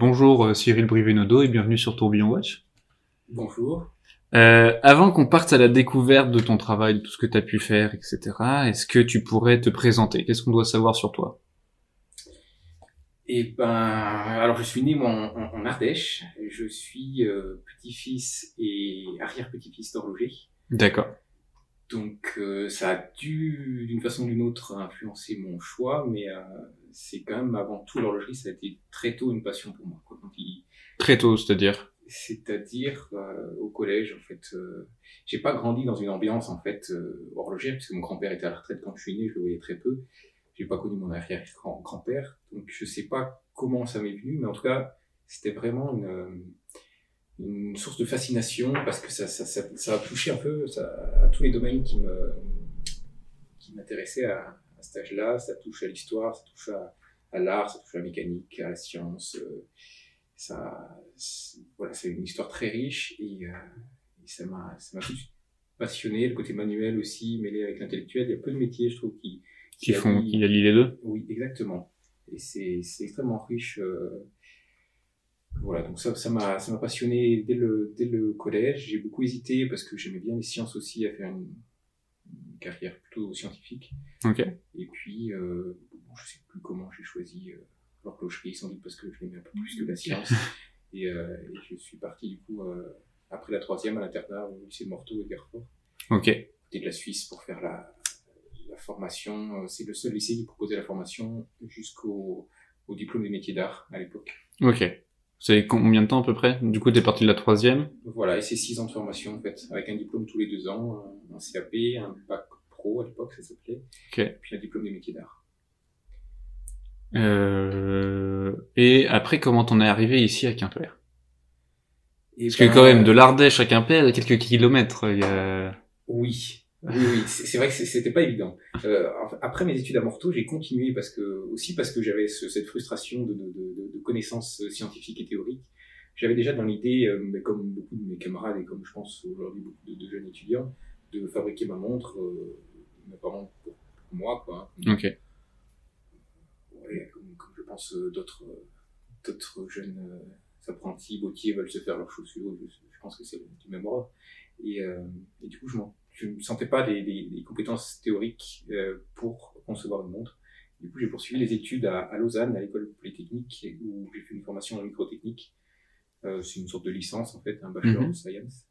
Bonjour euh, Cyril Brivenodo et bienvenue sur Tourbillon Watch. Bonjour. Euh, avant qu'on parte à la découverte de ton travail, de tout ce que tu as pu faire, etc., est-ce que tu pourrais te présenter? Qu'est-ce qu'on doit savoir sur toi? Eh ben, alors je suis né moi, en, en Ardèche. Je suis euh, petit-fils et arrière-petit-fils d'horloger. D'accord. Donc euh, ça a dû, d'une façon ou d'une autre, influencer mon choix, mais euh, c'est quand même avant tout l'horlogerie, ça a été très tôt une passion pour moi. Quoi. Donc, il- Très tôt, c'est-à-dire c'est-à-dire euh, au collège en fait euh, j'ai pas grandi dans une ambiance en fait euh, horlogère puisque mon grand-père était à la retraite quand je suis né je le voyais très peu j'ai pas connu mon arrière grand grand-père donc je sais pas comment ça m'est venu mais en tout cas c'était vraiment une euh, une source de fascination parce que ça ça ça, ça a touché un peu ça, à tous les domaines qui me qui m'intéressaient à, à cet âge-là ça touche à l'histoire ça touche à, à l'art ça touche à la mécanique à la science euh, ça, c'est- voilà, c'est une histoire très riche et, euh, et ça m'a, ça m'a tout de suite passionné. Le côté manuel aussi, mêlé avec l'intellectuel. Il y a peu de métiers, je trouve, qui, Qui font, allient- qui allient les deux Oui, exactement. Et c'est, c'est extrêmement riche. euh, voilà, donc ça, ça m'a, ça m'a passionné dès le, dès le collège. J'ai beaucoup hésité parce que j'aimais bien les sciences aussi, à faire une carrière plutôt scientifique. Ok. Et puis, euh, bon, je sais plus comment j'ai choisi euh, l'horlogerie, sans doute parce que je l'aimais un peu plus que la science. Et, euh, et je suis parti du coup euh, après la troisième à l'internat au lycée de Morteau et Garfort, Ok. côté de la Suisse pour faire la, la formation. Euh, C'est le seul lycée qui proposait la formation jusqu'au au diplôme des métiers d'art à l'époque. Ok. C'est combien de temps à peu près? Du coup, t'es parti de la troisième? Voilà, et c'est six ans de formation en fait, avec un diplôme tous les deux ans, un, un CAP, un bac pro à l'époque ça s'appelait, Ok. puis un diplôme des métiers d'art. Euh... Et après, comment t'en es arrivé ici à Quimper? Et Parce que ben, quand même, de l'Ardèche à Quimper, il y a quelques kilomètres. Il y a... Oui, oui, oui, c'est vrai que c'était pas évident. Euh, après mes études à Morteau, j'ai continué parce que aussi parce que j'avais ce- cette frustration de, de, de, de connaissances scientifiques et théoriques. J'avais déjà dans l'idée, euh, mais comme beaucoup de mes camarades et comme je pense aujourd'hui beaucoup de, de jeunes étudiants, de fabriquer ma montre, euh, mais vraiment pour, pour moi, quoi. hein. Ok. Ouais, comme, comme je pense euh, d'autres d'autres jeunes euh, apprentis bottiers veulent se faire leurs chaussures, je, je pense que c'est du même ordre. Et, euh, et du coup, je m'en- je ne sentais pas des, des, des compétences théoriques euh, pour concevoir une montre. Du coup, j'ai poursuivi les études à, à Lausanne, à l'école polytechnique, où j'ai fait une formation en microtechnique. Euh, c'est une sorte de licence, en fait, un bachelor Mhm. of science.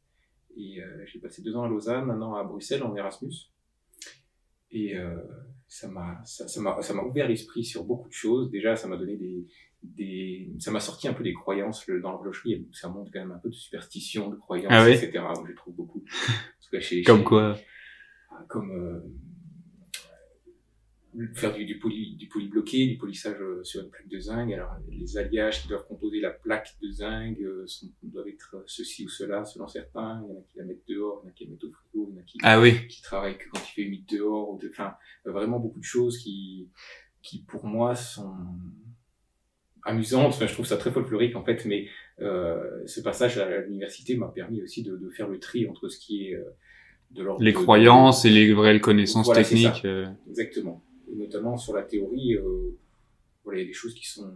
Et euh, j'ai passé deux ans à Lausanne, un an à Bruxelles en Erasmus. Et euh, ça m'a ça, ça m'a ça m'a ouvert l'esprit sur beaucoup de choses. Déjà, ça m'a donné des des ça m'a sorti un peu des croyances le- dans l'horlogerie. Ça montre quand même un peu de superstition, de croyances, Ah etc. Où je trouve beaucoup. En tout cas, chez, Comme chez- quoi comme euh, faire du, du, poly, du polybloqué, du polissage euh, sur une plaque de zinc. Alors, les alliages qui doivent composer la plaque de zinc euh, sont, doivent être ceci ou cela selon certains. Il y en a qui la mettent dehors, il y en a qui la mettent au frigo, il y en a qui, Ah oui. qui travaillent que quand il fait humide dehors. Ou de, enfin, euh, vraiment beaucoup de choses qui, qui pour moi sont amusantes. Enfin, je trouve ça très folklorique en fait, mais euh, ce passage à l'université m'a permis aussi de, de faire le tri entre ce qui est euh, de l'ordre Les de- croyances et les vraies connaissances Voilà, techniques. euh, Exactement. Et notamment sur la théorie, euh, voilà, il y a des choses qui sont,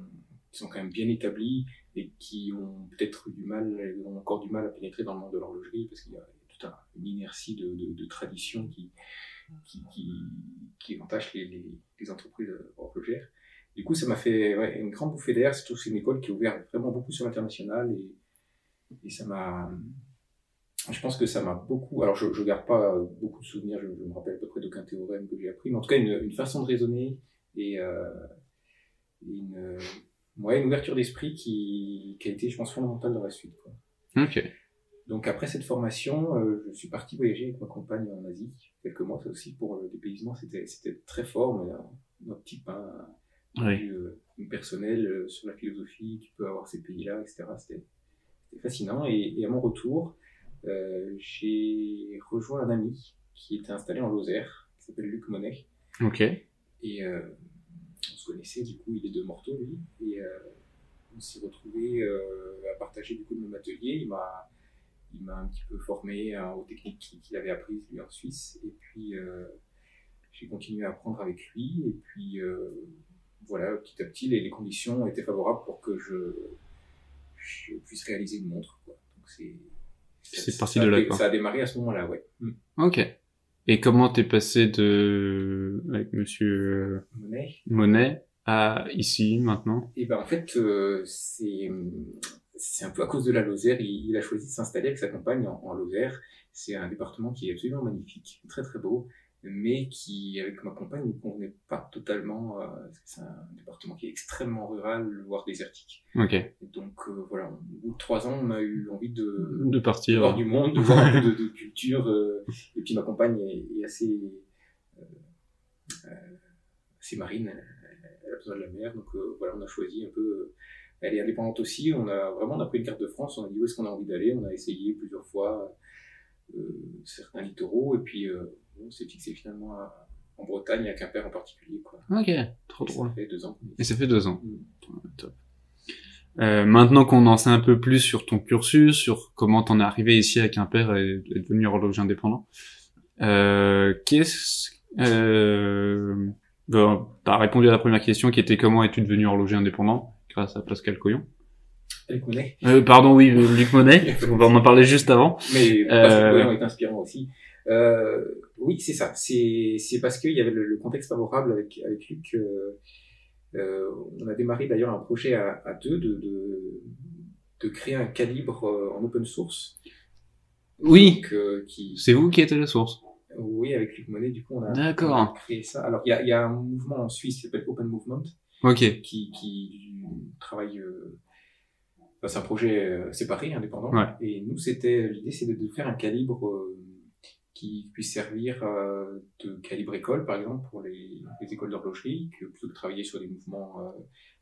qui sont quand même bien établies et qui ont peut-être eu du mal, ont encore du mal à pénétrer dans le monde de l'horlogerie parce qu'il y a toute un, une inertie de, de, de tradition qui, qui, qui, qui entache les, les, les entreprises horlogères. Du coup, ça m'a fait ouais, une grande bouffée d'air. C'est aussi une école qui a ouvert vraiment beaucoup sur l'international et, et ça m'a, je pense que ça m'a beaucoup. Alors, je, je garde pas beaucoup de souvenirs. Je, je me rappelle à peu près d'aucun théorème que j'ai appris, mais en tout cas une, une façon de raisonner et euh, une, euh, ouais, une ouverture d'esprit qui, qui a été, je pense, fondamentale dans la suite. Quoi. Ok. Donc après cette formation, euh, je suis parti voyager avec ma compagne en Asie quelques mois. Ça aussi pour le dépaysement, c'était c'était très fort, mais euh, notre petit pain Oui. euh, personnel euh, sur la philosophie, tu peux avoir ces pays-là, etc. C'était fascinant. Et, et à mon retour, euh, j'ai rejoint un ami qui était installé en Lozère, qui s'appelle Luc Monet. Ok. Et on se connaissait, du coup, il est de Morteau, lui. Et on s'est retrouvés euh, à partager du coup le même atelier. Il m'a, il m'a un petit peu formé hein, aux techniques qu'il qu'il avait apprises, lui, en Suisse. Et puis, euh, j'ai continué à apprendre avec lui. Et puis, euh, voilà, petit à petit, les, les conditions étaient favorables pour que je, je puisse réaliser une montre. Quoi. Donc c'est C'est parti de là, quoi. Ça a démarré à ce moment-là, ouais. Mm. Ok. Et comment t'es passé de avec Monsieur Monet. Monet à ici maintenant? Et ben en fait, euh, c'est c'est un peu à cause de la Lozère. Il, il a choisi de s'installer avec sa compagne en, en Lozère. C'est un département qui est absolument magnifique, très très beau, mais qui, avec ma compagne, ne convenait pas totalement. euh, c'est un département qui est extrêmement rural, voire désertique. Donc euh, voilà, au bout de trois ans, on a eu envie de, De partir. voir du monde, de voir un peu de, de culture. euh, et puis ma compagne est, est assez, assez marine, elle, elle a besoin de la mer. Donc voilà, on a choisi un peu. elle est indépendante aussi. On a vraiment on a pris une carte de France. On a dit où est-ce qu'on a envie d'aller. On a essayé plusieurs fois certains littoraux et puis euh, on s'est fixé finalement à- en Bretagne, à Quimper en particulier. Quoi. Ok. Trop Et drôle. Ça fait deux ans. Et ça fait deux ans. Mm. Top. Euh, maintenant qu'on en sait un peu plus sur ton cursus, sur comment t'en es arrivé ici à Quimper et et devenu horloger indépendant, euh, qu'est-ce, euh, bon, t'as répondu à la première question qui était comment es-tu devenu horloger indépendant grâce à Pascal Coyon? Elle connaît. Euh, pardon, oui, euh, Luc Monet. on en parler juste avant. Mais Euh, est inspirant aussi. Euh, oui, c'est ça. C'est c'est parce qu'il y avait le, le contexte favorable avec avec Luc. euh, euh, on a démarré d'ailleurs un projet à, à deux de, de de créer un calibre euh, en open source. Oui, qui c'est vous qui êtes la source. oui avec Luc Monet du coup on a, D'accord. on a créé ça. Alors il y a, y a un mouvement en Suisse qui s'appelle Open Movement Ok. qui, qui travaille. euh, enfin, c'est un projet euh, séparé, indépendant. Ouais. Et nous, c'était l'idée, c'est de, de faire un calibre euh, qui puisse servir euh, de calibre école, par exemple, pour les, les écoles d'horlogerie, que plutôt que de travailler sur des mouvements euh,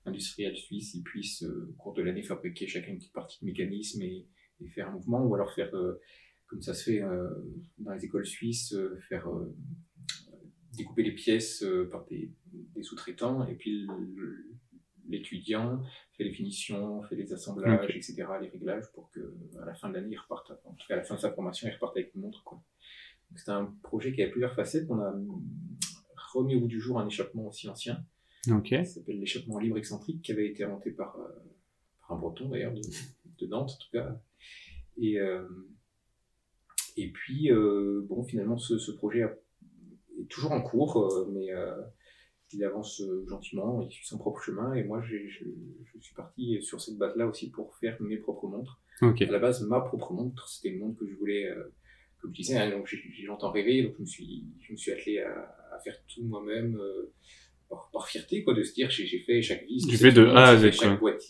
industriels suisses, ils puissent, euh, au cours de l'année, fabriquer chacun une petite partie de mécanisme et, et faire un mouvement, ou alors faire, euh, comme ça se fait dans les écoles suisses, faire découper les pièces par des, des sous-traitants, et puis le- l'étudiant fait les finitions, fait les assemblages, etc., les réglages, pour que à la fin de l'année, il reparte, en tout cas à la fin de sa formation, il reparte avec une montre. quoi. Donc, C'était un projet qui avait plusieurs facettes. On a remis au bout du jour un échappement aussi ancien, Ok. qui s'appelle l'échappement libre excentrique, qui avait été inventé par, euh, par un breton d'ailleurs, de, de Nantes en tout cas. Et, euh, et puis, euh, bon, finalement, ce, ce projet a- est toujours en cours, mais il avance euh, gentiment, il suit son propre chemin, et moi, je, je suis parti sur cette base-là aussi pour faire mes propres montres. À la base, ma propre montre, c'était une montre que je voulais, euh, comme je disais, hein, donc j'ai longtemps rêvé, donc je me suis, je me suis attelé à, à faire tout moi-même, euh, par, par fierté, quoi, de se dire, j'ai fait chaque vis. Tu j'ai fais de A à fait Z,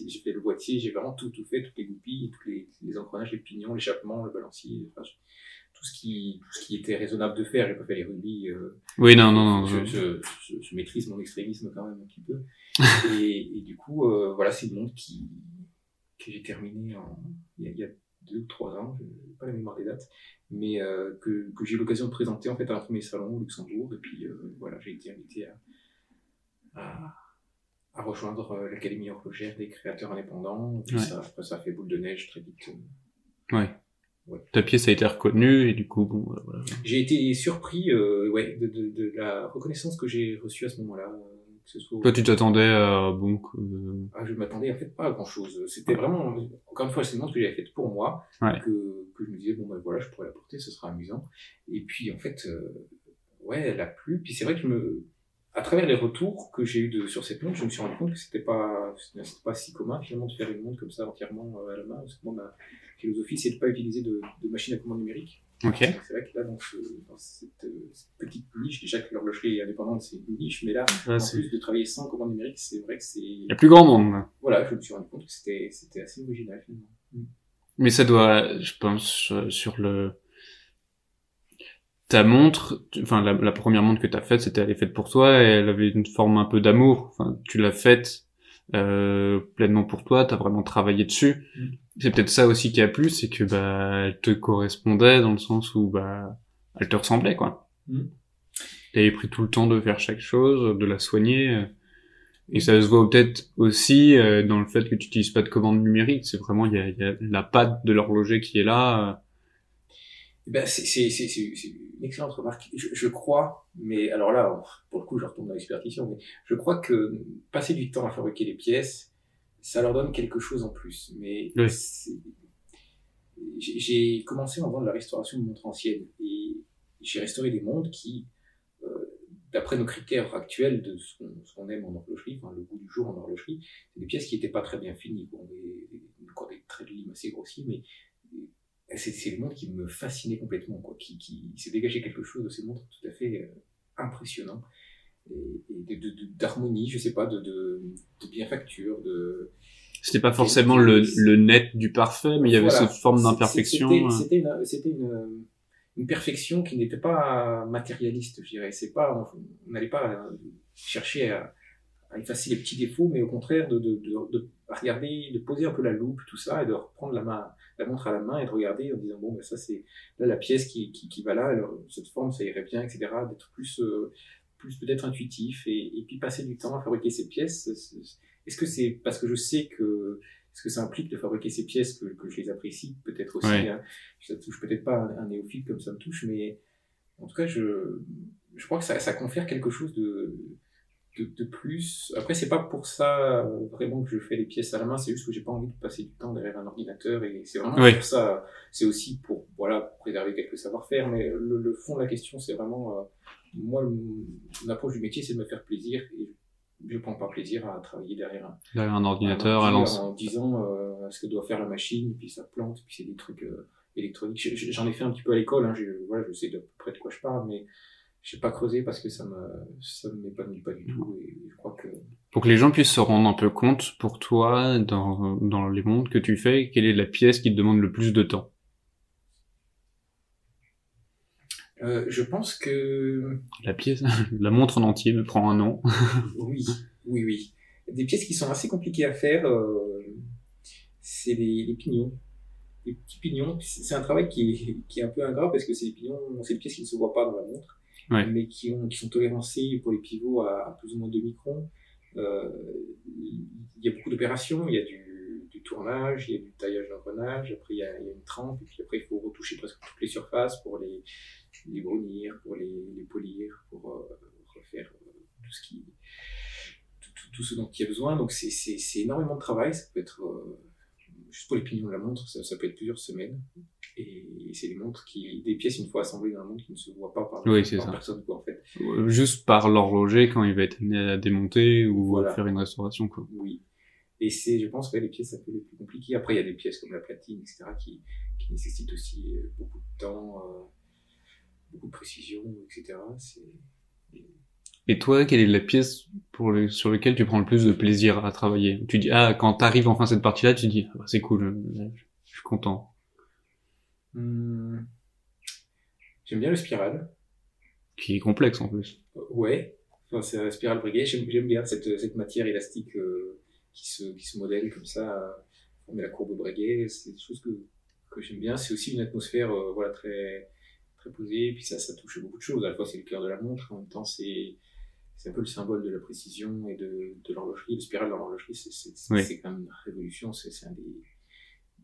J'ai fait le boîtier, j'ai vraiment tout, tout fait, toutes les goupilles, tous les, les engrenages, les pignons, l'échappement, le balancier, enfin, tout ce qui, tout ce qui était raisonnable de faire. J'ai pas fait les rubis, euh, Oui, non, non, non. je, je, je, je maîtrise mon extrémisme quand même un petit peu. et, et du coup, euh, voilà, c'est une montre qui, que j'ai terminée en, il, y a, il y a deux ou trois ans, je n'ai pas la mémoire des dates, mais euh, que, que j'ai eu l'occasion de présenter en fait à un premier salon au Luxembourg. Et puis euh, voilà, j'ai été invité à, à, à rejoindre euh, l'Académie horlogère des créateurs indépendants. Et puis Ouais. ça, après, ça a fait boule de neige très vite. Ouais. Ouais. Ta pièce a été reconnue et du coup, bon, voilà. J'ai été surpris euh, ouais, de, de, de la reconnaissance que j'ai reçue à ce moment-là. Que ce soit... Toi, tu t'attendais à, bon, que- euh, Ah, je m'attendais en fait pas à grand chose. C'était vraiment, encore une fois, c'est une que j'avais faite pour moi, Ouais. que, que je me disais, bon ben voilà, je pourrais la porter, ce sera amusant. Et puis en fait, euh, ouais, elle a plu. Puis c'est vrai que je me, à travers les retours que j'ai eu de, sur cette montre, je me suis rendu compte que c'était pas, c'était pas si commun finalement de faire une montre comme ça entièrement euh, à la main. Parce que moi, ma philosophie, c'est de pas utiliser de, de machine à commande numérique. Ok. C'est vrai que là, dans, ce, dans cette, euh, cette petite niche, déjà que l'horlogerie indépendante, c'est une niche, mais là, Ouais, en plus de travailler sans commande numérique, c'est vrai que c'est, Il y a plus grand monde. là. voilà, je me suis rendu compte que c'était, c'était assez original finalement. Mais ça doit, je pense, sur le... Ta montre, tu- enfin la, la première montre que t'as faite, c'était elle est faite pour toi et elle avait une forme un peu d'amour. Enfin, tu l'as faite euh, pleinement pour toi, t'as vraiment travaillé dessus. Mm. C'est peut-être ça aussi qui a plu, c'est que bah elle te correspondait dans le sens où bah elle te ressemblait quoi. Mm. T'avais pris tout le temps de faire chaque chose, de la soigner. euh, Et ça se voit peut-être aussi euh, dans le fait que tu n'utilises pas de commande numérique. C'est vraiment il y a, y a la patte de l'horloger qui est là. euh. Eh Ben, c'est, une excellente remarque. Je, je crois, mais alors là, pour le coup, je retombe dans l'expertition, mais je crois que passer du temps à fabriquer les pièces, ça leur donne quelque chose en plus. Mais Oui. j'ai commencé en faisant de la restauration de montres anciennes et j'ai restauré des montres qui, euh, d'après nos critères actuels de ce qu'on aime en horlogerie, enfin le goût du jour en horlogerie, c'est des pièces qui n'étaient pas très bien finies, quoi. Des, des, encore des traits de lime assez grossiers, mais c'est des montres qui me fascinaient complètement, quoi. Qui, qui s'est dégagé quelque chose de ces montres tout à fait euh, impressionnant et, et d'harmonie, je sais pas, de, de, de bien facture, de C'était pas forcément le, le net du parfait, mais il y avait Voilà. cette forme d'imperfection. C'était euh. c'était une, une, une perfection qui n'était pas matérialiste, je dirais. C'est pas, on n'allait pas chercher à effacer les petits défauts, mais au contraire de, de, de, de regarder, de poser un peu la loupe, tout ça, et de reprendre la main, la montre à la main et de regarder en disant bon, ben ça c'est là la pièce qui, qui, qui va là, alors, cette forme ça irait bien, etc. D'être plus, euh, plus peut-être intuitif et, et puis passer du temps à fabriquer ces pièces. Est-ce que c'est parce que je sais que est-ce que ça implique de fabriquer ces pièces que, que je les apprécie peut-être aussi Ouais. hein. Ça touche peut-être pas un, un néophyte comme ça me touche, mais en tout cas, je, je crois que ça, ça confère quelque chose de, de, de plus. Après, c'est pas pour ça euh, vraiment que je fais les pièces à la main, c'est juste que j'ai pas envie de passer du temps derrière un ordinateur et c'est vraiment Oui. pour ça. C'est aussi pour voilà préserver quelques savoir-faire, mais le, le fond de la question, c'est vraiment euh, moi, l'approche du métier, c'est de me faire plaisir et je prends pas plaisir à travailler derrière un, Derrière un ordinateur, un en disant euh, ce que doit faire la machine, puis ça plante, puis c'est des trucs euh, électroniques. Je- je- J'en ai fait un petit peu à l'école, hein, je, voilà, je sais de peu près de quoi je parle, mais je sais pas creuser parce que ça me ça m'épanouit pas du tout et je crois que Pour que les gens puissent se rendre un peu compte, pour toi, dans, dans les montres que tu fais, quelle est la pièce qui te demande le plus de temps? Euh, je pense que La pièce, la montre en entier me prend un an. oui, oui, oui. Des pièces qui sont assez compliquées à faire, euh, c'est les, les pignons. Les petits pignons, c'est un travail qui est, qui est un peu ingrat parce que c'est des pignons, c'est des pièces qui ne se voient pas dans la montre, Mais qui, ont, qui sont tolérancées pour les pivots à, plus ou moins 2 microns. Euh, il y a beaucoup d'opérations, il y a du, tournage, il y a du taillage d'engrenage, après il y, a, une trempe, et puis après il faut retoucher presque toutes les surfaces pour les, les brunir, pour les, polir, pour euh, refaire euh, tout ce dont il y a besoin. Donc c'est, énormément de travail. Ça peut être juste pour les pignons de la montre, ça, ça peut être plusieurs semaines. Et c'est des montres qui, des pièces une fois assemblées dans la montre qui ne se voient pas par, Oui, c'est par ça. personne quoi en fait. Euh, Juste par l'horloger quand il va être amené à démonter ou Voilà. à faire une restauration, quoi. Oui. Et c'est, je pense, ouais, les pièces un peu les plus compliquées. Après, il y a des pièces comme la platine, etc., qui, qui nécessitent aussi euh, beaucoup de temps, euh, beaucoup de précision, etc. C'est, Et toi, quelle est la pièce pour le- sur laquelle tu prends le plus de plaisir à travailler? Tu dis, ah, quand t'arrives enfin à cette partie-là, tu dis, ah, bah, c'est cool, euh, je suis content. Hum, J'aime bien le spiral. Qui est complexe en plus. Euh, Ouais, enfin, c'est un spirale briguet. J'aime bien cette, cette matière élastique euh, qui, se, qui se modèle comme ça. On met la courbe breguet. C'est des choses que, que j'aime bien. C'est aussi une atmosphère euh, voilà, très, très posée. Puis ça, ça touche beaucoup de choses. À la fois, c'est le cœur de la montre. En même temps, c'est c'est un peu le symbole de la précision et de, de l'horlogerie. Le spiral dans l'horlogerie, c'est c'est- c'est- Oui. quand même une révolution. C'est c'est un des,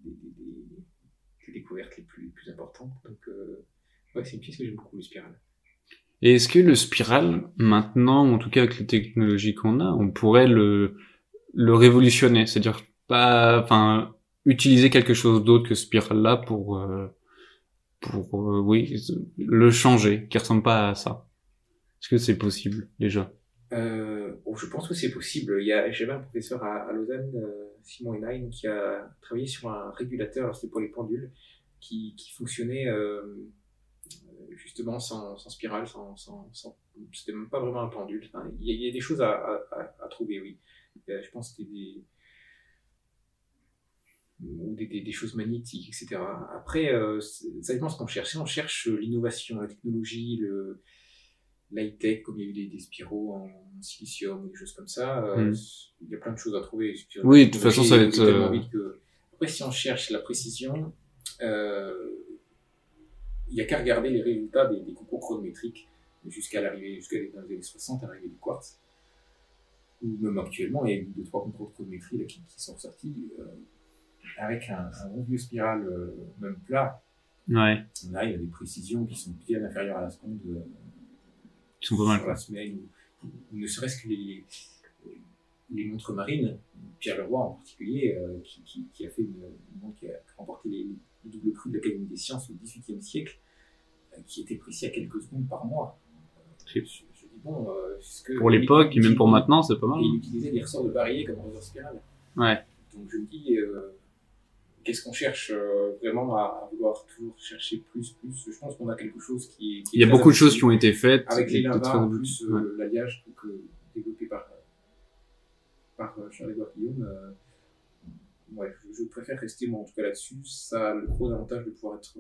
des, des, des- découvertes les plus, plus importantes. Donc, euh, ouais, c'est une pièce que j'aime beaucoup, le spiral. Et est-ce que le spiral, maintenant, en tout cas avec les technologies qu'on a, on pourrait le, le révolutionner? C'est-à-dire pas, enfin, utiliser quelque chose d'autre que ce spiral-là pour, euh, pour, euh, oui, le changer, qui ressemble pas à ça. Est-ce que c'est possible, déjà? Euh, bon, je pense que c'est possible. Il y a, j'avais un professeur à, Lausanne, euh, Simon Henein, qui a travaillé sur un régulateur, c'était pour les pendules, qui, qui fonctionnait euh, justement sans, sans spirale, sans, sans, c'était même pas vraiment un pendule. Il, y a, des choses à, à, trouver, oui. Je pense que c'était des des, choses magnétiques, etc. Après, euh, c'est- dépend ce qu'on cherche. On cherche l'innovation, la technologie, le, l'high-tech, comme il y a eu des, des spiraux en silicium ou des choses comme ça, euh, Mm. il y a plein de choses à trouver. Oui, de toute façon, ça va être, euh, que- Après, si on cherche la précision, euh, il n'y a qu'à regarder les résultats des, des concours chronométriques jusqu'à l'arrivée, jusqu'à dans les années 60, à l'arrivée du quartz. Ou même actuellement, il y a eu deux, trois concours de chronométrie là, qui, qui sont sortis euh, avec un, un bon vieux spiral, euh, même plat. Ouais. Là, il y a des précisions qui sont bien inférieures à la seconde. euh, Ils sont pas mal, sur quoi. la semaine, ou, ne serait-ce que les, les montres marines, Pierre Leroy en particulier, euh, qui, qui, qui, a fait une, une montre qui a remporté les, le double prix de l'Académie des sciences au XVIIIe siècle, euh, qui était précis à quelques secondes par mois. Je, je dis, bon, que pour l'époque et même pour maintenant, c'est pas mal. Et il utilisait des ressorts de barillet comme ressort spirale. Ouais. Donc je me dis, qu'est-ce qu'on cherche euh, vraiment à, vouloir toujours chercher plus, plus? Je pense qu'on a quelque chose qui est. Qui Il y a beaucoup de choses qui ont été faites. Avec les limbas, en plus euh, ouais. l'alliage euh, développé par, par Charles-Édouard Guillaume. Euh, ouais, je, préfère rester moi en tout cas là-dessus. Ça a le gros avantage de pouvoir être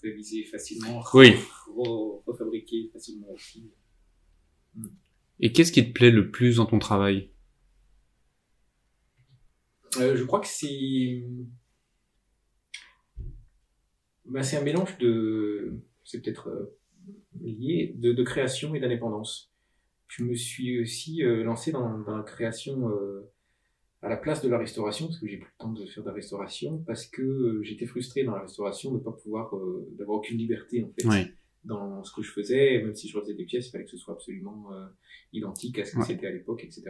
révisé facilement, oui. re, refabriqué facilement aussi. Et qu'est-ce qui te plaît le plus dans ton travail? Euh, Je crois que c'est bah, c'est un mélange de, c'est peut-être euh, lié, de, de, création et d'indépendance. Je me suis aussi euh, lancé dans, dans, la création euh, à la place de la restauration, parce que j'ai plus le temps de faire de la restauration, parce que euh, j'étais frustré dans la restauration de ne pas pouvoir, euh, d'avoir aucune liberté en fait. Ouais. Dans ce que je faisais, même si je faisais des pièces, il fallait que ce soit absolument identique à ce que ouais. c'était à l'époque, etc.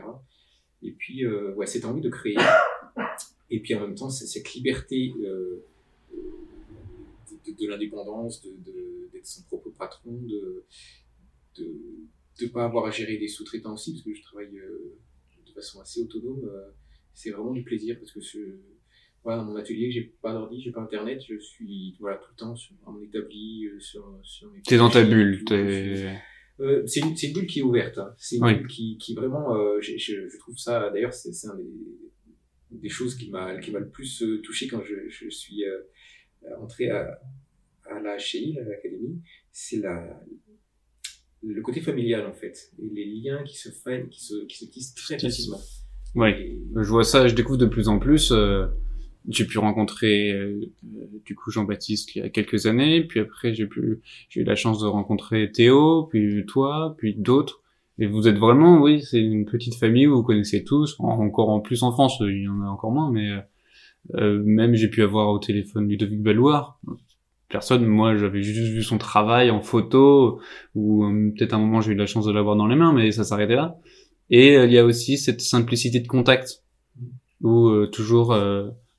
Et puis, ouais, cette envie de créer, et puis en même temps, cette liberté de, de l'indépendance, de, d'être son propre patron, de de de pas avoir à gérer des sous-traitants aussi, parce que je travaille euh, de façon assez autonome. Euh, c'est vraiment du plaisir parce que je, voilà, dans mon atelier, j'ai pas d'ordi, j'ai pas internet, je suis voilà tout le temps sur mon établi, euh, sur sur mes. T'es dans ta bulle, t'es. Euh, c'est une, une bulle qui est ouverte. Hein. C'est une oui. bulle qui, qui vraiment, euh, je, je, je, trouve ça. D'ailleurs, c'est, c'est un des, des choses qui m'a qui m'a le plus touché quand je, je suis euh, entré à, à la HCI, à l'académie, c'est la, le côté familial en fait, et les liens qui se font, qui se, qui se tissent très facilement. Oui, et... je vois ça, je découvre de plus en plus. Euh, j'ai pu rencontrer euh, du coup Jean-Baptiste il y a quelques années, puis après j'ai pu, j'ai eu la chance de rencontrer Théo, puis toi, puis d'autres. Et vous êtes vraiment, oui, c'est une petite famille où vous connaissez tous, encore en plus en France, il y en a encore moins, mais euh, même j'ai pu avoir au téléphone Ludovic Balloir, personne. Moi, j'avais juste vu son travail en photo, ou euh, peut-être un moment j'ai eu la chance de l'avoir dans les mains, mais ça s'arrêtait là. Et euh, il y a aussi cette simplicité de contact, où toujours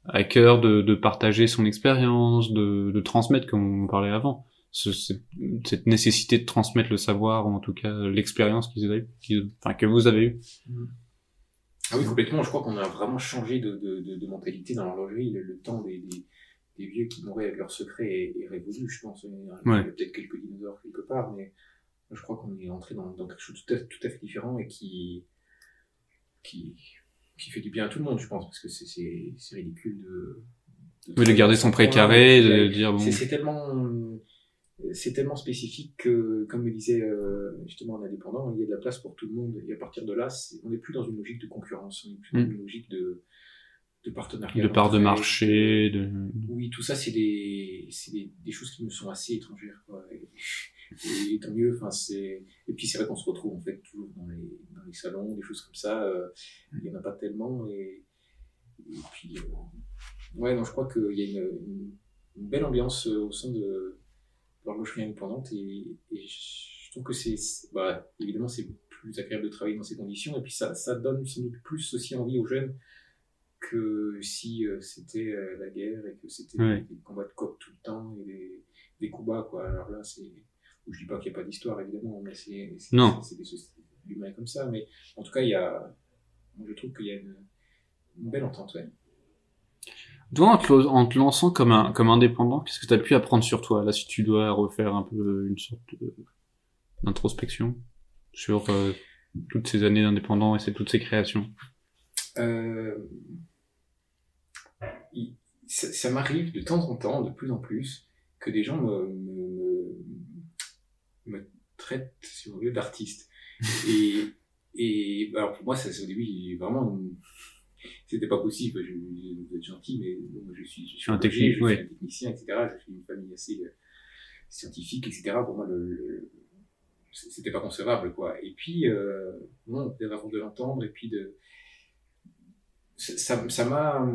à cœur de, de, partager son expérience, de, de, transmettre, comme on parlait avant. Ce, cette nécessité de transmettre le savoir, ou en tout cas l'expérience qu'ils avaient, enfin, que vous avez eue. Ah oui, complètement. Je crois qu'on a vraiment changé de, de, de mentalité dans l'horlogerie. Le, le temps des, des des vieux qui mouraient avec leurs secrets est, est révolu, je pense. Il y a ouais. peut-être quelques dinosaures quelque part, mais je crois qu'on est entré dans, dans, quelque chose de tout à, tout à fait différent et qui, qui, qui fait du bien à tout le monde, je pense, parce que c'est ridicule de, de, oui, de garder son précaré, de dire bon. C'est tellement, c'est tellement spécifique que, comme me disait euh, justement un indépendant, il y a de la place pour tout le monde. Et à partir de là, on n'est plus dans une logique de concurrence, on n'est plus dans Mm. une logique de, de partenariat. de part de marché, de... Oui, tout ça, c'est des, c'est des, des, choses qui me sont assez étrangères, quoi. Et, et, et tant mieux, enfin, c'est, et puis c'est vrai qu'on se retrouve, en fait, toujours dans les, dans les salons, des choses comme ça, euh, il y en a pas tellement, et, et puis, euh, ouais, non, je crois qu'il y a une, une, une, belle ambiance au sein de l'horlogerie indépendante, et, et je trouve que c'est, bah, évidemment, c'est plus agréable de travailler dans ces conditions, et puis ça, ça donne sans doute plus aussi envie aux jeunes que si euh, c'était euh, la guerre et que c'était ouais. des combats de coq tout le temps et des, des coups bas, quoi. Alors là, c'est. Je dis pas qu'il n'y a pas d'histoire, évidemment, mais c'est. C'est des sociétés humaines comme ça, mais en tout cas, il y a. Je trouve qu'il y a une, une, belle entente, ouais. Toi, en te, lançant comme, un, comme indépendant, qu'est-ce que tu as pu apprendre sur toi? Là, si tu dois refaire un peu une sorte d'introspection sur euh, toutes ces années d'indépendant et toutes ces créations? Euh, ça, m'arrive de temps en temps, de plus en plus, que des gens me, me, traitent sur le lieu d'artiste. et, et alors pour moi, ça, au début, vraiment, c'était pas possible. Je, je, je, être gentil, mais je suis, je suis un, technique, je oui. suis un technicien, etc. Je suis une famille assez euh, scientifique, etc. Pour moi, le, le c'était pas concevable, quoi. Et puis, euh, non, avant de l'entendre, et puis de, ça, ça m'a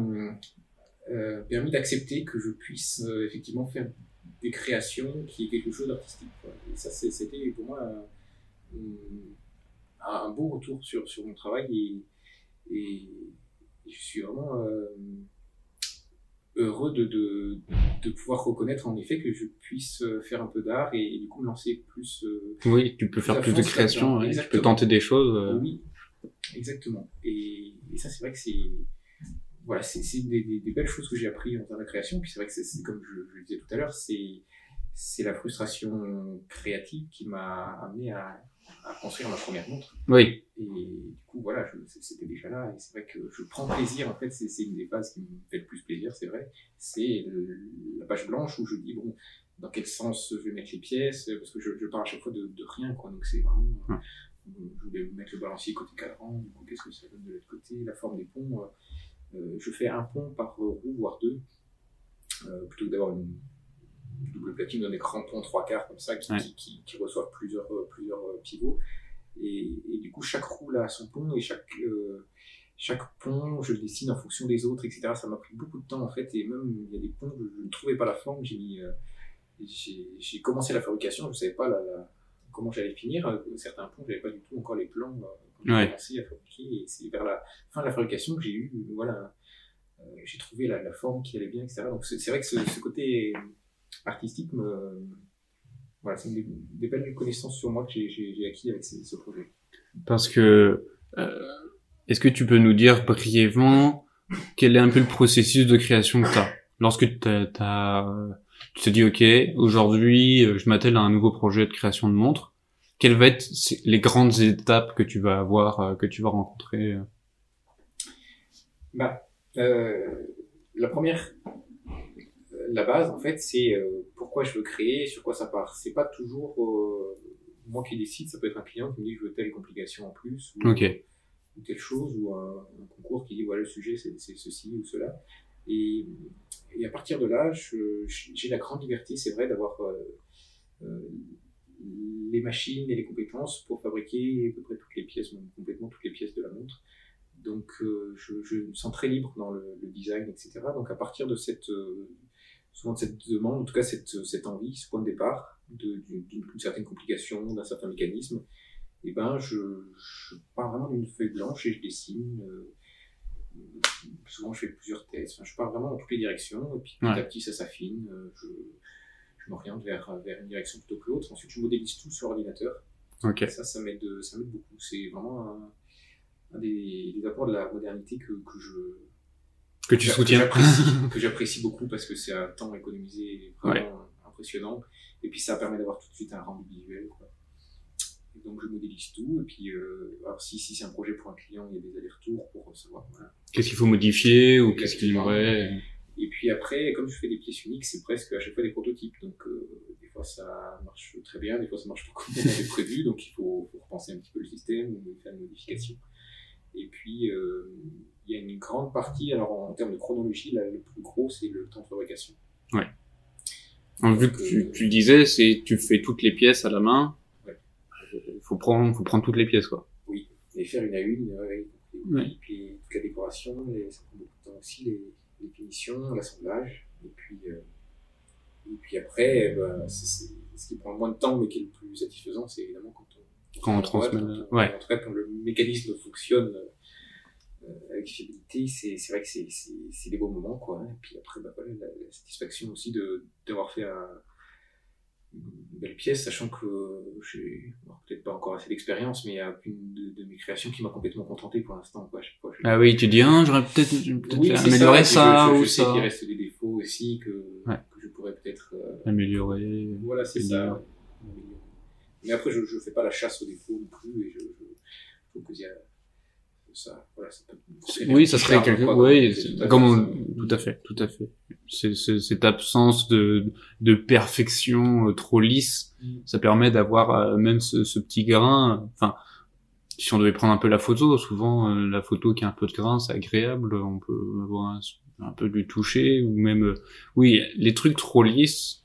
euh, permis d'accepter que je puisse euh, effectivement faire des créations qui est quelque chose d'artistique. Et ça, c'était pour moi un, un, beau retour sur, sur mon travail et, Et je suis vraiment euh, heureux de, de, de pouvoir reconnaître en effet que je puisse euh, faire un peu d'art et, du coup me lancer plus. Euh, oui, tu peux faire plus de création, ouais, tu peux tenter des choses. Oui, exactement. Et, et ça, c'est vrai que c'est voilà, c'est des, des, des, belles choses que j'ai appris en termes de création. Puis c'est vrai que c'est comme je, je, le disais tout à l'heure, c'est c'est la frustration créative qui m'a amené à, à construire ma première montre. Oui. Et du coup, voilà, c'était déjà là. Et c'est vrai que je prends plaisir, en fait, c'est une des phases qui me fait le plus plaisir, c'est vrai. C'est la page blanche où je dis, bon, dans quel sens je vais mettre les pièces, parce que je, je pars à chaque fois de, de rien, quoi. Donc c'est vraiment, hum. je vais mettre le balancier côté cadran, du coup, qu'est-ce que ça donne de l'autre côté, la forme des ponts. Euh, euh je fais un pont par roue, voire deux, euh, plutôt que d'avoir une double platine d'un écran pont trois quarts comme ça qui, qui, qui, qui, reçoivent plusieurs, euh, plusieurs euh, pivots. Et, et, du coup, chaque roue a son pont et chaque, euh, chaque pont, je le dessine en fonction des autres, etc. Ça m'a pris beaucoup de temps en fait. Et même, il y a des ponts, je, je ne trouvais pas la forme. J'ai mis, euh, j'ai commencé la fabrication, je ne savais pas la, la, comment j'allais finir. Certains ponts, j'avais pas du tout encore les plans quand j'ai commencé à fabriquer. Et c'est vers la fin de la fabrication que j'ai eu, voilà, j'ai trouvé la, la, forme qui allait bien, etc. Donc c'est vrai que ce, ce côté artistique me, voilà, c'est des, des, belles connaissances sur moi que j'ai acquis avec ce, ce, projet. Parce que, euh, est-ce que tu peux nous dire brièvement quel est un peu le processus de création que tu as Lorsque as, tu te dis, OK, aujourd'hui, euh, je m'attelle à un nouveau projet de création de montre, quelles vont être les grandes étapes que tu vas avoir, euh, que tu vas rencontrer bah, euh, La première la base, en fait, c'est euh, pourquoi je veux créer, sur quoi ça part. C'est pas toujours euh, moi qui décide, ça peut être un client qui me dit je veux telle complication en plus, ou, ou telle chose, ou un, un, concours qui dit voilà le sujet c'est ceci ou cela. Et, et, à partir de là, j'ai la grande liberté, c'est vrai, d'avoir euh, euh, les machines et les compétences pour fabriquer à peu près toutes les pièces, même complètement toutes les pièces de la montre. Donc euh, je, je, me sens très libre dans le, le, design, etc. Donc à partir de cette euh, souvent de cette demande, en tout cas cette, cette envie, ce point de départ d'une certaine complication, d'un certain mécanisme, et eh ben je, je pars vraiment d'une feuille blanche et je dessine. Euh, souvent je fais plusieurs tests, enfin, je pars vraiment dans toutes les directions, et puis petit ouais. à petit ça s'affine, euh, je, je m'oriente vers, vers une direction plutôt que l'autre. Ensuite je modélise tout sur ordinateur. Okay. Ça, ça m'aide beaucoup. C'est vraiment un, un des, des, apports de la modernité que, que je que tu soutiens. que j'apprécie beaucoup parce que c'est un temps économisé vraiment ouais. impressionnant. Et puis ça permet d'avoir tout de suite un rendu visuel quoi. Et donc je modélise tout. Et puis euh, alors si, si c'est un projet pour un client il y a des allers-retours pour voilà. qu'est-ce qu'il faut modifier ou qu'est-ce qu'il y aurait et puis après comme je fais des pièces uniques c'est presque à chaque fois des prototypes. Donc euh, des fois ça marche très bien des fois ça marche pas comme on avait prévu. Donc il faut, faut repenser un petit peu le système ou faire une modification et puis euh, il y a une grande partie, alors en termes de chronologie, là, le plus gros, c'est le temps de fabrication. Ouais. En vu que tu, tu, le disais, c'est tu fais toutes les pièces à la main. Ouais. Faut prendre, faut prendre toutes les pièces, quoi. Oui. Et faire une à une, ouais, ouais. et puis toute la décoration, les, ça prend beaucoup de temps aussi, les, les finitions, l'assemblage, et puis euh, et puis après, bah, c'est ce qui prend le moins de temps, mais qui est le plus satisfaisant, c'est évidemment quand quand on transmet, ouais. En tout cas, quand le mécanisme fonctionne euh, avec fiabilité, c'est vrai que c'est des beaux moments quoi. Et puis après bah voilà la, la satisfaction aussi de d'avoir fait un, une belle pièce, sachant que j'ai peut-être pas encore assez d'expérience, mais il y a une de, de mes créations qui m'a complètement contenté pour l'instant. Ah oui, tu dis, hein, j'aurais peut-être peut, oui, améliorer ça, ça je, je, ou je ça. sais qu'il reste des défauts aussi que, ouais. que je pourrais peut-être euh, améliorer. Voilà, c'est ça. Mais après, je ne fais pas la chasse aux défauts non plus, et je, je, trouve que a ça, voilà, ça peut oui, ça serait quelque, oui, comme on... tout à fait, tout à fait. C'est, cette absence de, de perfection euh, trop lisse, mm. ça permet d'avoir euh, même ce, ce, petit grain. Enfin, si on devait prendre un peu la photo, souvent euh, la photo qui a un peu de grain, c'est agréable. On peut avoir un, un peu du toucher ou même, euh, oui, les trucs trop lisses,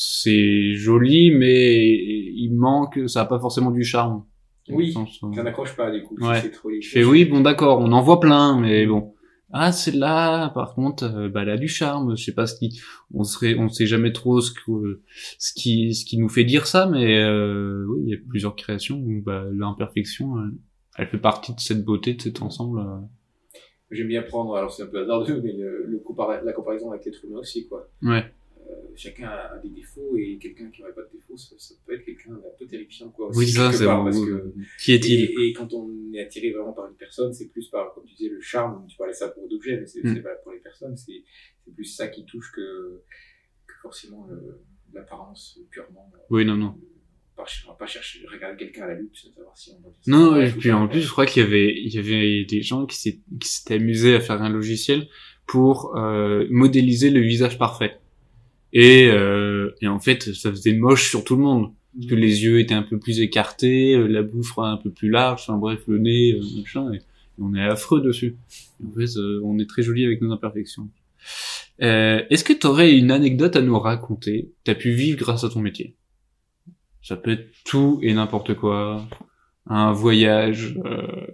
c'est joli, mais il manque, ça a pas forcément du charme. Oui, ça n'accroche pas du coup. Ouais. Si trop je fais oui, bon d'accord, on en voit plein, mais bon. Ah, celle-là, par contre, euh, bah, elle a du charme. Je sais pas ce qui, on serait, on sait jamais trop ce que, ce qui, ce qui nous fait dire ça, mais euh, oui, il y a plusieurs créations où bah, l'imperfection elle fait partie de cette beauté de cet ensemble. euh. J'aime bien prendre, alors c'est un peu hasardeux, mais le, le compara- la comparaison avec l'être humain aussi, quoi. Ouais. Euh, chacun a des défauts et quelqu'un qui n'aurait pas de défauts, ça, ça peut être quelqu'un d'un peu terrifiant, quoi. Oui, ça, c'est bon. parce que Qui est-il Et, et quand on est attiré vraiment par une personne, c'est plus par, comme tu disais, le charme. Tu parlais ça pour d'objets, mais c'est Mm. c'est valable pour les personnes. C'est plus ça qui touche que, que forcément le- l'apparence purement. euh, Oui, non, non. Pas, on va pas chercher, regarder quelqu'un à la loupe, savoir si on va Non, et puis pas- en plus, je crois qu'il y avait, il y avait des gens qui s'étaient amusés à faire un logiciel pour euh, modéliser le visage parfait. Et, euh, et en fait, ça faisait moche sur tout le monde. Parce que les yeux étaient un peu plus écartés, euh, la bouche un peu plus large, enfin bref, le nez, euh, machin, et, on est affreux dessus. En fait, euh, on est très joli avec nos imperfections. Euh, Est-ce que tu aurais une anecdote à nous raconter T'as pu vivre grâce à ton métier? Ça peut être tout et n'importe quoi. Un voyage euh,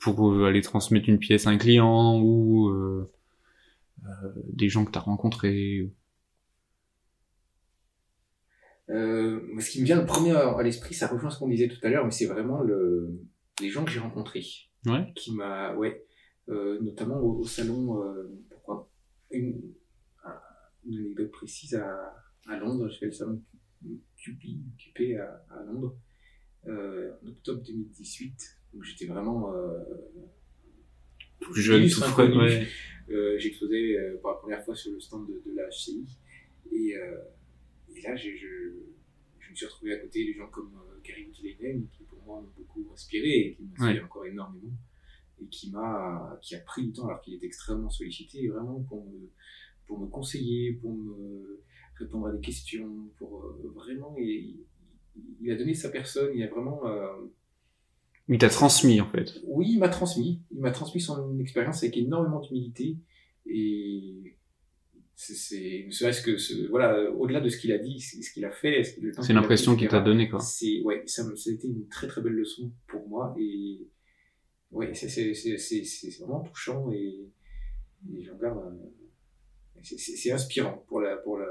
pour aller transmettre une pièce à un client ou euh, euh, des gens que t'as rencontrés. Euh, ce qui me vient le premier à l'esprit, ça rejoint ce qu'on disait tout à l'heure, mais c'est vraiment le, les gens que j'ai rencontrés. Ouais. Qui m'a, ouais, euh, notamment au, au salon, euh, pourquoi, une, un- une anecdote précise à, à Londres, j'ai fait le salon QP, QP à, à Londres, euh, en octobre 2018. Donc j'étais vraiment, euh, Tout jeune, tout frais. Ouais. euh, euh, pour la première fois sur le stand de, de la HCI. Et, euh, et là, je, je me suis retrouvé à côté de gens comme euh, Gary Kilenen, qui pour moi m'ont beaucoup inspiré et qui m'inspire Ouais. encore énormément. Et qui m'a, qui a pris du temps alors qu'il était extrêmement sollicité, vraiment pour me, pour me conseiller, pour me répondre à des questions, pour euh, vraiment, il, il a donné sa personne, il a vraiment, euh, Il t'a transmis en fait. oui, il m'a transmis. Il m'a transmis son expérience avec énormément d'humilité. Et c'est, ne serait-ce que, ce, voilà, au-delà de ce qu'il a dit, ce ce qu'il a fait, ce C'est a l'impression qu'il t'a donné quoi. C'est, ouais, ça, été une très très belle leçon pour moi. Et, ouais, c'est, c'est, c'est, vraiment touchant et, et j'en garde c'est, inspirant pour la, pour la,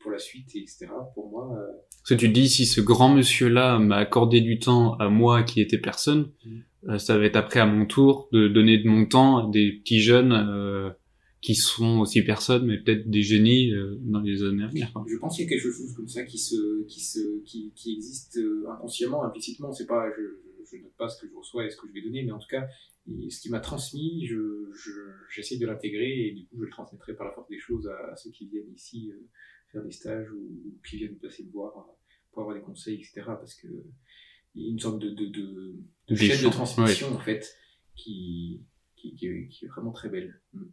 pour la suite, etc. Pour moi, euh, Parce que tu te dis, si ce grand monsieur-là m'a accordé du temps à moi qui était personne, Mm. euh, ça va être après à mon tour de donner de mon temps à des petits jeunes euh, qui sont aussi personnes, mais peut-être des génies euh, dans les années à venir. quoi. Je pense qu'il y a quelque chose comme ça qui se, qui se, qui, qui existe euh, inconsciemment, implicitement. C'est pas, je, je note pas ce que je reçois et ce que je vais donner, mais en tout cas, ce qui m'a transmis, je, je, j'essaie de l'intégrer et du coup, je le transmettrai par la force des choses à, à ceux qui viennent ici euh, faire des stages ou, ou qui viennent passer me voir pour avoir des conseils, etc. Parce que il y a une sorte de, de, de, de Des chaîne de transmission en fait qui, qui, qui, est, qui est vraiment très belle. Mm.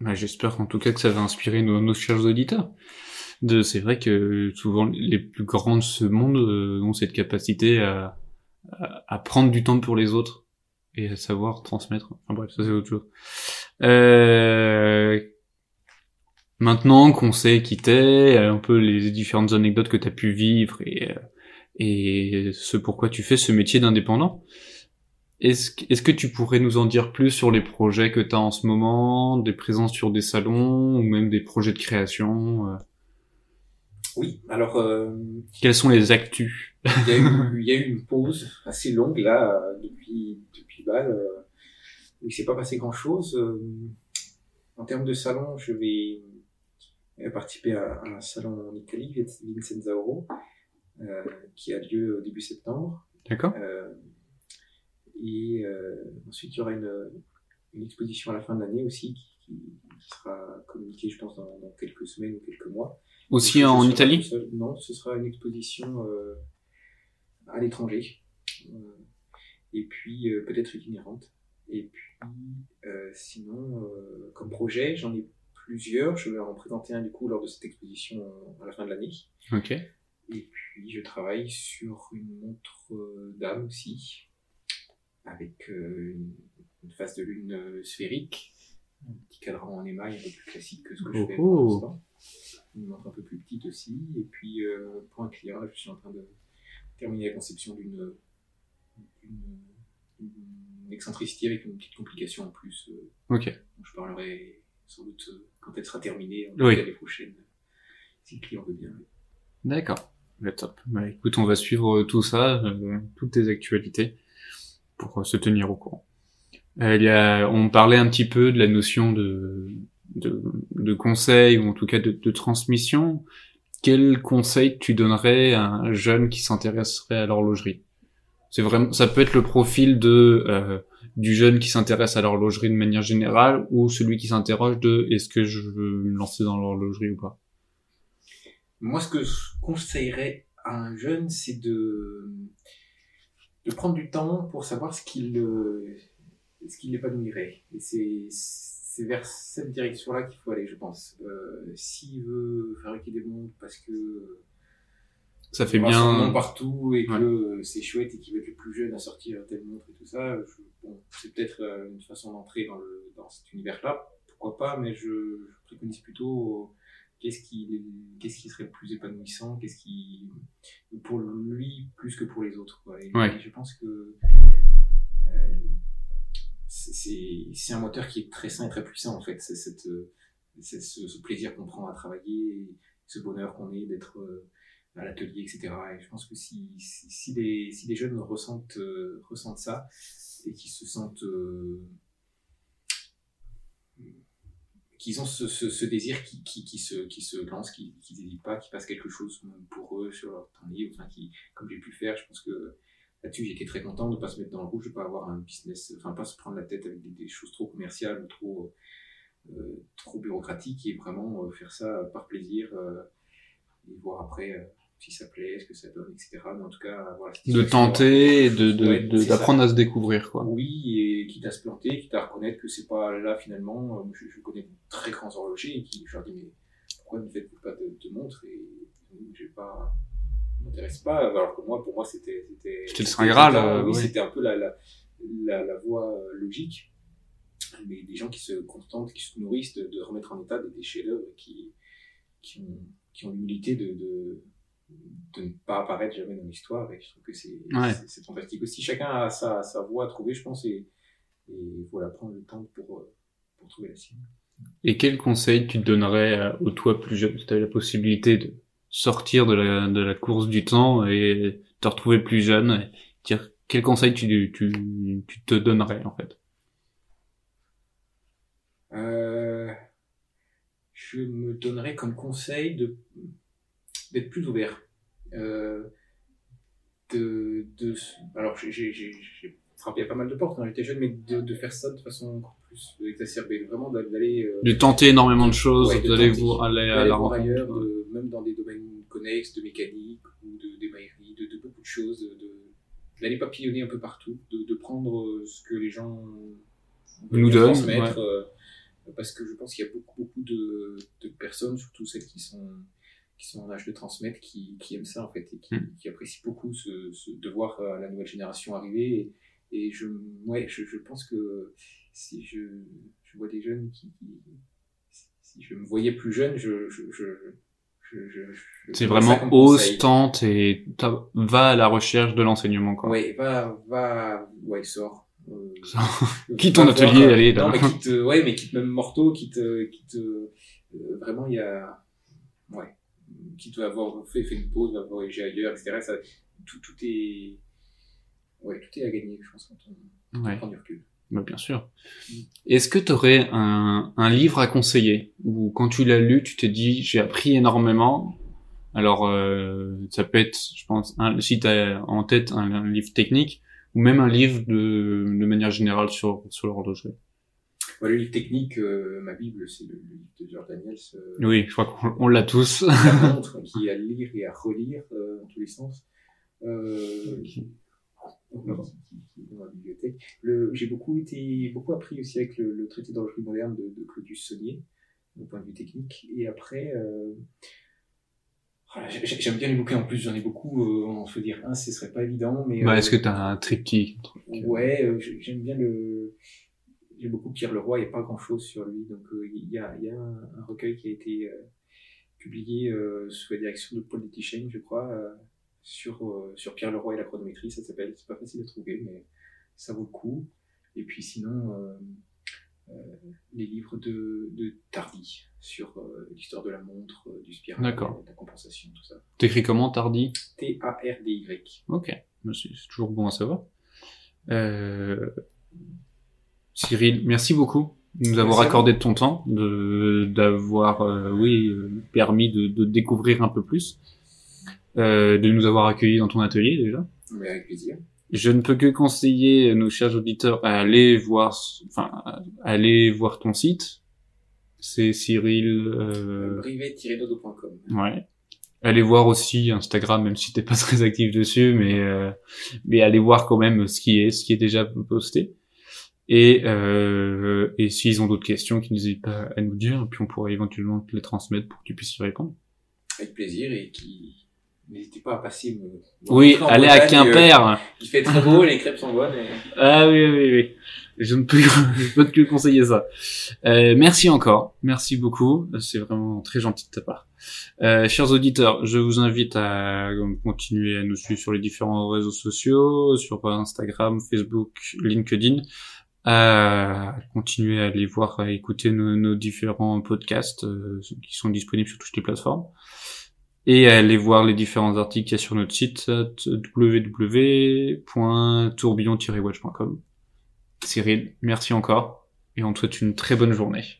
Ouais, J'espère en tout cas que ça va inspirer nos, nos chers auditeurs. C'est vrai que souvent les plus grands de ce monde euh, ont cette capacité à, à, prendre du temps pour les autres et à savoir transmettre. Enfin bref, ça c'est autre chose. Euh, maintenant qu'on sait qui t'es, un peu les différentes anecdotes que t'as pu vivre et, euh, et ce pourquoi tu fais ce métier d'indépendant, est-ce que, tu pourrais nous en dire plus sur les projets que tu as en ce moment, des présences sur des salons ou même des projets de création euh, Oui, alors euh, Quelles sont les actus? il y, a eu, y a eu une pause assez longue là euh, depuis depuis Bâle euh, il s'est pas passé grand chose. en termes de salon, je vais euh, participer à, un salon en Italie, Vincenza Oro, euh, qui a lieu au début septembre. D'accord Euh, et euh, ensuite, il y aura une, une exposition à la fin de l'année aussi qui, qui, qui sera communiquée, je pense, dans, dans quelques semaines ou quelques mois. Aussi en Italie seul. Non, ce sera une exposition euh, à l'étranger. Euh, et puis peut-être itinérante. Et puis euh, sinon, euh, comme projet, j'en ai plusieurs. Je vais en présenter un du coup lors de cette exposition à la fin de l'année. Ok. Et puis je travaille sur une montre d'âme aussi, avec euh, une, une face de lune euh, sphérique, un petit cadran en émail un peu plus classique que ce que je fais pour oh. l'instant. Une montre un peu plus petite aussi. Et puis euh, pour un client, là, je suis en train de terminer la conception d'une excentricité avec une petite complication en plus. euh, Ok. dont je parlerai sans doute quand elle sera terminée, en Oui. l'année prochaine, si le client veut bien. D'accord. Ouais, top. Bah, écoute, on va suivre tout ça, euh, toutes tes actualités, pour se tenir au courant. Euh, il y a, on parlait un petit peu de la notion de, de, de conseil ou en tout cas de, de transmission. Quel conseil tu donnerais à un jeune qui s'intéresserait à l'horlogerie? C'est vraiment, ça peut être le profil de euh, du jeune qui s'intéresse à l'horlogerie de manière générale ou celui qui s'interroge de est-ce que je veux me lancer dans l'horlogerie ou pas? Moi, ce que je conseillerais à un jeune, c'est de de prendre du temps pour savoir ce qu'il ce qui l'épanouirait. Et c'est, vers cette direction-là qu'il faut aller, je pense. Euh, s'il veut fabriquer des montres parce que ça fait bien partout et que c'est chouette et qu'il veut être le plus jeune à sortir telle montre et tout ça, bon, c'est peut-être euh, une façon d'entrer dans, le, dans cet univers-là. Pourquoi pas, mais je, je préconise plutôt qu'est-ce qui, qu'est-ce qui serait plus épanouissant, qu'est-ce qui, pour lui plus que pour les autres. Quoi. Et, ouais. je pense que c'est un moteur qui est très sain et très puissant en fait. C'est cette, ce, ce, plaisir qu'on prend à travailler, ce bonheur qu'on est d'être euh, à l'atelier, etc. Et je pense que si, si, si, les, si les jeunes ressentent, euh, ressentent ça et qu'ils se sentent euh, qu'ils ont ce, désir qui, qui, qui, se, qui se lance, qui n'hésitent pas, qui passe quelque chose pour eux sur leur temps libre, enfin, qui, comme j'ai pu faire, je pense que là-dessus, j'étais très content de ne pas se mettre dans le rouge, de pas avoir un business, enfin pas se prendre la tête avec des, choses trop commerciales ou trop, euh, trop bureaucratiques et vraiment euh, faire ça par plaisir euh, et voir après si ça plaît, ce que ça donne, etc. Mais en tout cas, voilà. De tenter et de, de, d'apprendre à se découvrir, quoi. Oui, et quitte à se planter, quitte à reconnaître que c'est pas là finalement. Je, je connais de très grands horlogers et qui, je leur dis, mais pourquoi ne faites-vous pas de, de montres et j'ai pas, m'intéresse pas. Alors que moi, pour moi, c'était c'était c'était le Saint Graal. Euh, oui, c'était un peu la la, la, la voie euh, logique. Mais des gens qui se contentent, qui se nourrissent de, de remettre en état des déchets d'œuvre qui qui ont qui ont l'humilité de, de de ne pas apparaître jamais dans l'histoire et je trouve que c'est ouais. c'est fantastique aussi. Chacun a sa, sa voie à trouver je pense et, et voilà prendre le temps pour euh, pour trouver la sienne. Et quel conseil tu te donnerais au toi plus jeune? Si tu avais la possibilité de sortir de la, de la course du temps et te retrouver plus jeune et dire quel conseil tu, tu, tu te donnerais en fait? Euh, Je me donnerais comme conseil de d'être plus ouvert. Euh, de, de, alors j'ai frappé à pas mal de portes quand j'étais jeune, mais de, de faire ça de façon encore plus exacerbée, vraiment d'aller... Euh, de tenter énormément de choses, ouais, d'aller vous aller à la rencontre. ailleurs, de, même dans des domaines connexes, de mécanique, ou de d'émaillerie, de, de, beaucoup de choses, de d'aller papillonner un peu partout, de, de prendre euh, ce que les gens nous donnent, ouais. euh, parce que je pense qu'il y a beaucoup beaucoup de, de personnes, surtout celles qui sont qui sont en âge de transmettre, qui, qui aiment ça en fait et qui, mm. qui apprécient beaucoup ce, ce, de voir euh, la nouvelle génération arriver. Et, et je, ouais, je, je pense que si je, je vois des jeunes qui, qui si je me voyais plus jeune, je, je, je c'est vraiment ose, tente et va à la recherche de l'enseignement quoi. Ouais, va va ouais, sort. Euh, quitte ton atelier, voir, allez. Non, mais quitte ouais, mais quitte même morto, quitte quitte euh, vraiment il y a ouais, quitte va avoir fait fait une pause, va voyager ailleurs, etc. Ça, tout tout est ouais, tout est à gagner, je pense quand on, ouais. prend du recul. Bah, bien sûr. Est-ce que tu aurais un, un, livre à conseiller? Ou quand tu l'as lu, tu t'es dit j'ai appris énormément. Alors euh, ça peut être, je pense, un, si tu as en tête un, un, livre technique ou même un livre de, de manière générale sur sur l'horlogerie. Ouais, le livre technique, euh, ma bible, c'est le, le, livre de George Daniels. Euh, oui, je crois qu'on l'a tous. La montre qui est à lire et à relire euh, dans tous les sens. Euh, okay dans la bibliothèque. Le, j'ai beaucoup été, beaucoup appris aussi avec le, le traité d'horlogerie moderne de, de Claudius Saunier, au point de vue technique. Et après, euh, voilà, j'aime bien les bouquins. En plus, j'en ai beaucoup. Euh, on se dire un, ce serait pas évident, mais. Bah, euh, est-ce que t'as un triptyque Ouais, euh, j'aime bien le. J'aime beaucoup Pierre Leroy. Il n'y a pas grand-chose sur lui, donc euh, il y a, il y a un, un, recueil qui a été publié sous la direction de Paul Deticheng, je crois sur, euh, sur Pierre Leroy et la chronométrie, ça s'appelle. C'est pas facile à trouver, mais ça vaut le coup. Et puis sinon, euh, euh, les livres de, de Tardy sur euh, l'histoire de la montre, euh, du spiral, de la compensation, tout ça. T'écris comment Tardy? T-A-R-D-Y. Ok, c'est toujours bon à savoir. Euh, Cyril, merci beaucoup de nous avoir accordé de ton temps, de d'avoir euh, oui euh, permis de, de découvrir un peu plus, euh, de nous avoir accueillis dans ton atelier déjà. Mais avec plaisir. Je ne peux que conseiller nos chers auditeurs à aller voir, enfin, à aller voir ton site. C'est Cyril. Euh, Brivet-dodo.com. ouais. Allez voir aussi Instagram, même si t'es pas très actif dessus, mais euh, mais allez voir quand même ce qui est, ce qui est déjà posté. Et euh, et s'ils ont d'autres questions, qu'ils n'hésitent pas à nous dire, puis on pourrait éventuellement te les transmettre pour que tu puisses y répondre. Avec plaisir et qui n'hésitez pas à passer Oui, allez à Bretagne, euh, Quimper. Il fait très beau, les crêpes sont bonnes. Et... Ah oui, oui, oui. Je ne peux, je peux que conseiller ça. Euh, merci encore. Merci beaucoup. C'est vraiment très gentil de ta part. Euh, chers auditeurs, je vous invite à continuer à nous suivre sur les différents réseaux sociaux, sur Instagram, Facebook, LinkedIn, à continuer à aller voir, à écouter nos, différents podcasts euh, qui sont disponibles sur toutes les plateformes et à aller voir les différents articles qu'il y a sur notre site www.tourbillon-watch.com. Cyril, merci encore et on te souhaite une très bonne journée.